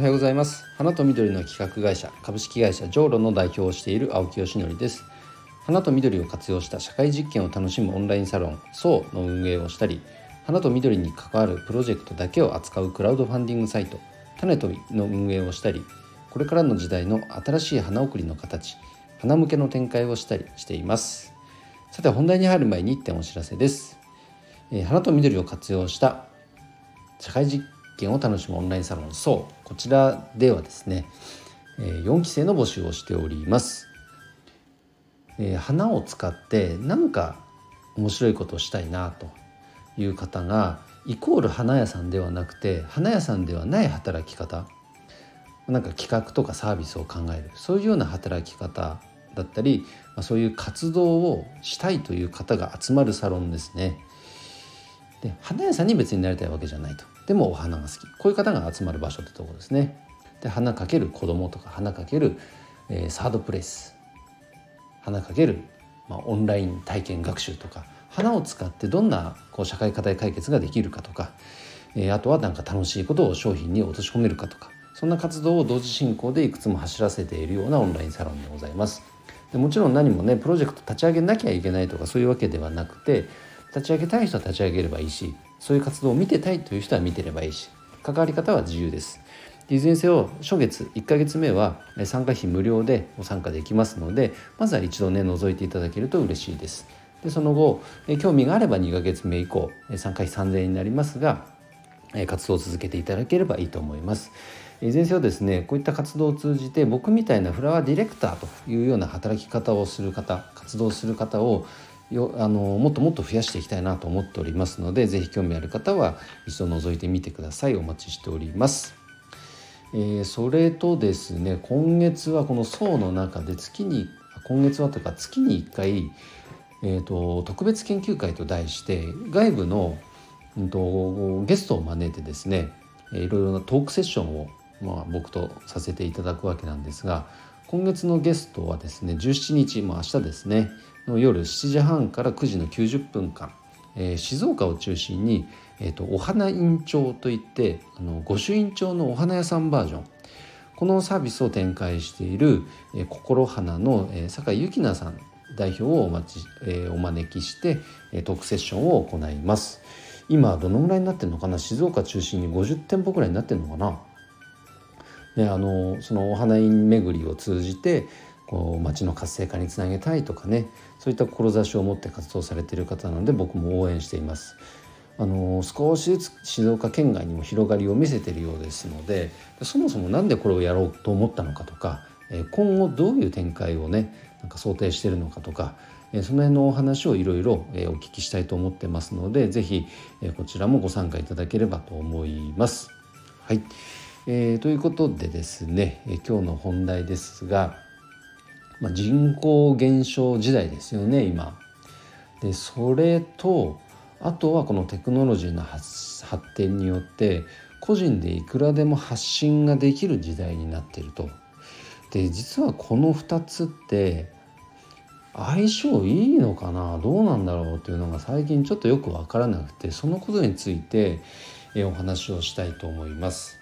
はようございます。花と緑の企画会社株式会社ジョーロの代表をしている青木よしのりです。花と緑を活用した社会実験を楽しむオンラインサロン SO の運営をしたり花と緑に関わるプロジェクトだけを扱うクラウドファンディングサイト種との運営をしたりこれからの時代の新しい花送りの形花向けの展開をしたりしています。さて本題に入る前に1点お知らせです、えー、花と緑を活用した社会実験を楽しむオンラインサロン。そうこちらではですね4期生の募集をしております。花を使って何か面白いことをしたいなという方がイコール花屋さんではなくて花屋さんではない働き方。なんか企画とかサービスを考える。そういうような働き方だったりそういう活動をしたいという方が集まるサロンですね。で花屋さんに別になりたいわけじゃないと。でもお花が好き。こういう方が集まる場所ってとこですね。で花かける子供とか花かける、えー、サードプレイス。花かける、まあ、オンライン体験学習とか。花を使ってどんなこう社会課題解決ができるかとか、えー、あとは何か楽しいことを商品に落とし込めるかとか。そんな活動を同時進行でいくつも走らせているようなオンラインサロンでございます。でもちろん何もねプロジェクト立ち上げなきゃいけないとかそういうわけではなくて立ち上げたい人は立ち上げればいいしそういう活動を見てたいという人は見てればいいし関わり方は自由です。いずれにせよ初月1ヶ月目は参加費無料でご参加できますのでまずは一度ね覗いていただけると嬉しいです。でその後興味があれば2ヶ月目以降参加費3000円になりますが活動を続けていただければいいと思います。いずれにせよですねこういった活動を通じて僕みたいなフラワーディレクターというような働き方をする方活動する方をよあのもっともっと増やしていきたいなと思っておりますので是非興味ある方は一度覗いてみてくださいお待ちしております。えー、それとですね今月はこの層の中で月に今月はというか月に1回、えーと、特別研究会と題して外部の、うんと、ゲストを招いてですねいろいろなトークセッションを、まあ、僕とさせていただくわけなんですが今月のゲストはですね17日も明日ですね。の夜7時半から9時の90分間、えー、静岡を中心に、えーと、お花院長といってあの御朱印帳のお花屋さんバージョン。このサービスを展開している、えー、心花の、えー、酒井由紀奈さん代表をお待ち、えー、お招きして、えー、トークセッションを行います。今どのぐらいになってるのかな？静岡中心に50店舗ぐらいになってるのかな？であのそのお花院巡りを通じてこう町の活性化につなげたいとかねそういった志を持って活動されている方なので僕も応援しています。あの少しずつ静岡県外にも広がりを見せているようですのでそもそも何でこれをやろうと思ったのかとか今後どういう展開をねなんか想定しているのかとかその辺のお話をいろいろお聞きしたいと思ってますので是非こちらもご参加いただければと思います。はい、えー、ということでですねえ今日の本題ですがまあ、人口減少時代ですよね今。でそれとあとはこのテクノロジーの発展によって個人でいくらでも発信ができる時代になっていると。で実はこの2つって相性いいのかな？どうなんだろう？っていうのが最近ちょっとよく分からなくてそのことについてお話をしたいと思います。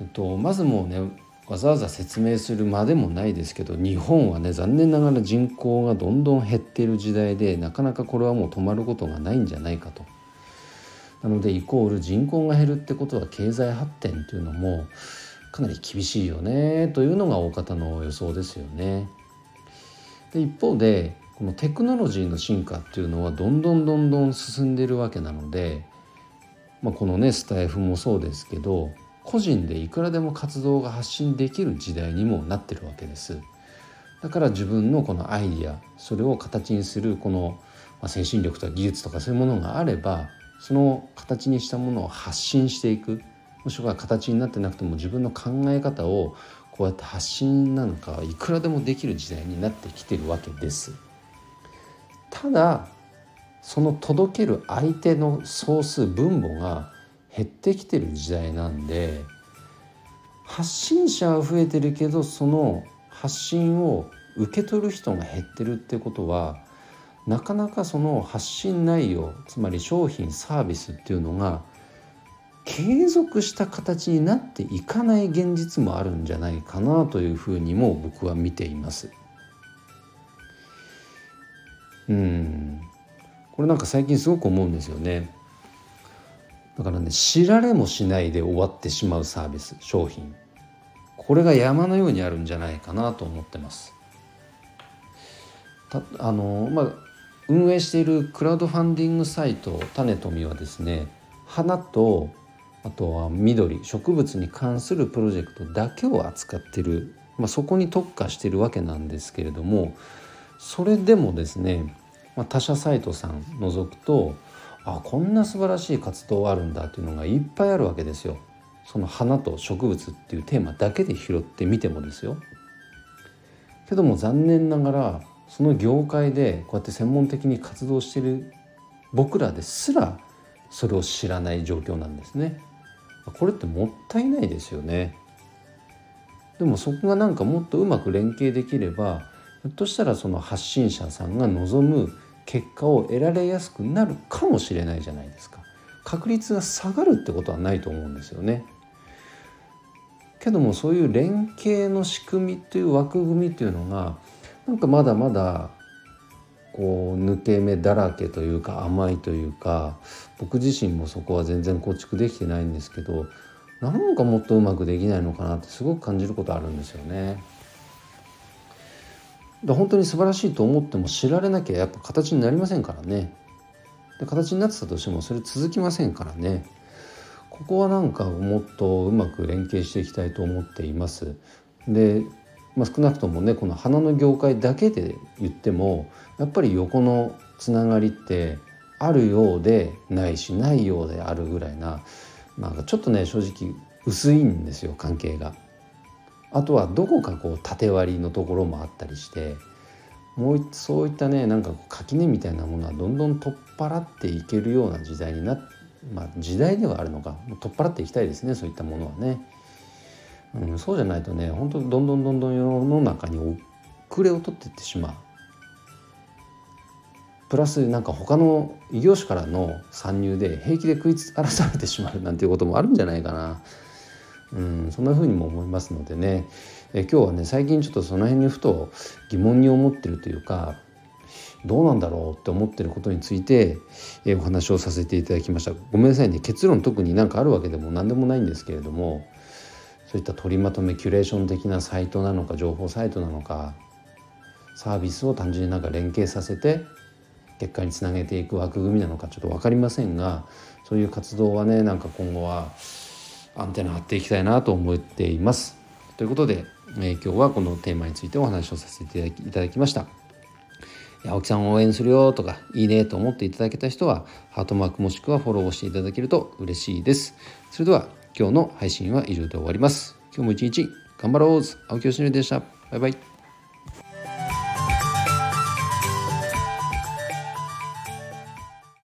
えっと、まずもうねわざわざ説明するまでもないですけど日本はね残念ながら人口がどんどん減っている時代でなかなかこれはもう止まることがないんじゃないかと。なのでイコール人口が減るってことは経済発展というのもかなり厳しいよねというのが大方の予想ですよね。で一方でこのテクノロジーの進化っていうのはどんどんどんどん進んでいるわけなので、まあ、このねスタイフもそうですけど個人でいくらでも活動が発信できる時代にもなってるわけです。だから自分のこのアイディアそれを形にするこの精神力とか技術とかそういうものがあればその形にしたものを発信していく。もしくは形になってなくても自分の考え方をこうやって発信なんかいくらでもできる時代になってきてるわけです。ただその届ける相手の総数分母が減ってきてる時代なんで発信者は増えてるけどその発信を受け取る人が減ってるってことはなかなかその発信内容つまり商品サービスっていうのが継続した形になっていかない現実もあるんじゃないかなというふうにも僕は見ています。うんこれなんか最近すごく思うんですよね。だからね知られもしないで終わってしまうサービス商品これが山のようにあるんじゃないかなと思ってます。たあのまあ運営しているクラウドファンディングサイト種富はですね花とあとは緑植物に関するプロジェクトだけを扱ってる、まあ、そこに特化してるわけなんですけれどもそれでもですね、まあ、他社サイトさん除くとあこんな素晴らしい活動あるんだっていうのがいっぱいあるわけですよ。その花と植物っていうテーマだけで拾ってみてもですよ。けども残念ながらその業界でこうやって専門的に活動してる僕らですらそれを知らない状況なんですね。これってもったいないですよね。でもそこがなんかもっとうまく連携できればひょっとしたらその発信者さんが望む結果を得られやすくなるかもしれないじゃないですか。確率が下がるってことはないと思うんですよね。けどもそういう連携の仕組みという枠組みというのがなんかまだまだこう抜け目だらけというか甘いというか僕自身もそこは全然構築できてないんですけどなんかもっとうまくできないのかなってすごく感じることあるんですよね。だ本当に素晴らしいと思っても知られなきゃやっぱ形になりませんからね。で形になってたとしてもそれ続きませんからね。ここはなんかもっとうまく連携していきたいと思っています。でまあ、少なくともねこの花の業界だけで言ってもやっぱり横のつながりってあるようでないしないようであるぐらいななんかちょっとね正直薄いんですよ関係が。あとはどこかこう縦割りのところもあったりしてもうそういったねなんか垣根みたいなものはどんどん取っ払っていけるような時代になまあ時代ではあるのか取っ払っていきたいですねそういったものはね。うん、そうじゃないとね本当どんどんどんどん世の中に遅れを取っていってしまう。プラスなんか他の異業種からの参入で平気で食い荒らされてしまうなんていうこともあるんじゃないかな。うん、そんな風にも思いますのでね。え今日はね最近ちょっとその辺にふと疑問に思ってるというかどうなんだろうって思ってることについて、えお話をさせていただきました。ごめんなさいね。結論特になんかあるわけでも何でもないんですけれどもそういった取りまとめキュレーション的なサイトなのか情報サイトなのかサービスを単純になんか連携させて結果につなげていく枠組みなのかちょっと分かりませんがそういう活動はねなんか今後はアンテナ張っていきたいなと思っています。ということで、えー、今日はこのテーマについてお話をさせていただきました。青木さんを応援するよとかいいねと思っていただけた人はハートマークもしくはフォローをしていただけると嬉しいです。それでは今日の配信は以上で終わります。今日も一日頑張ろう青木よしのりでした。バイバイ。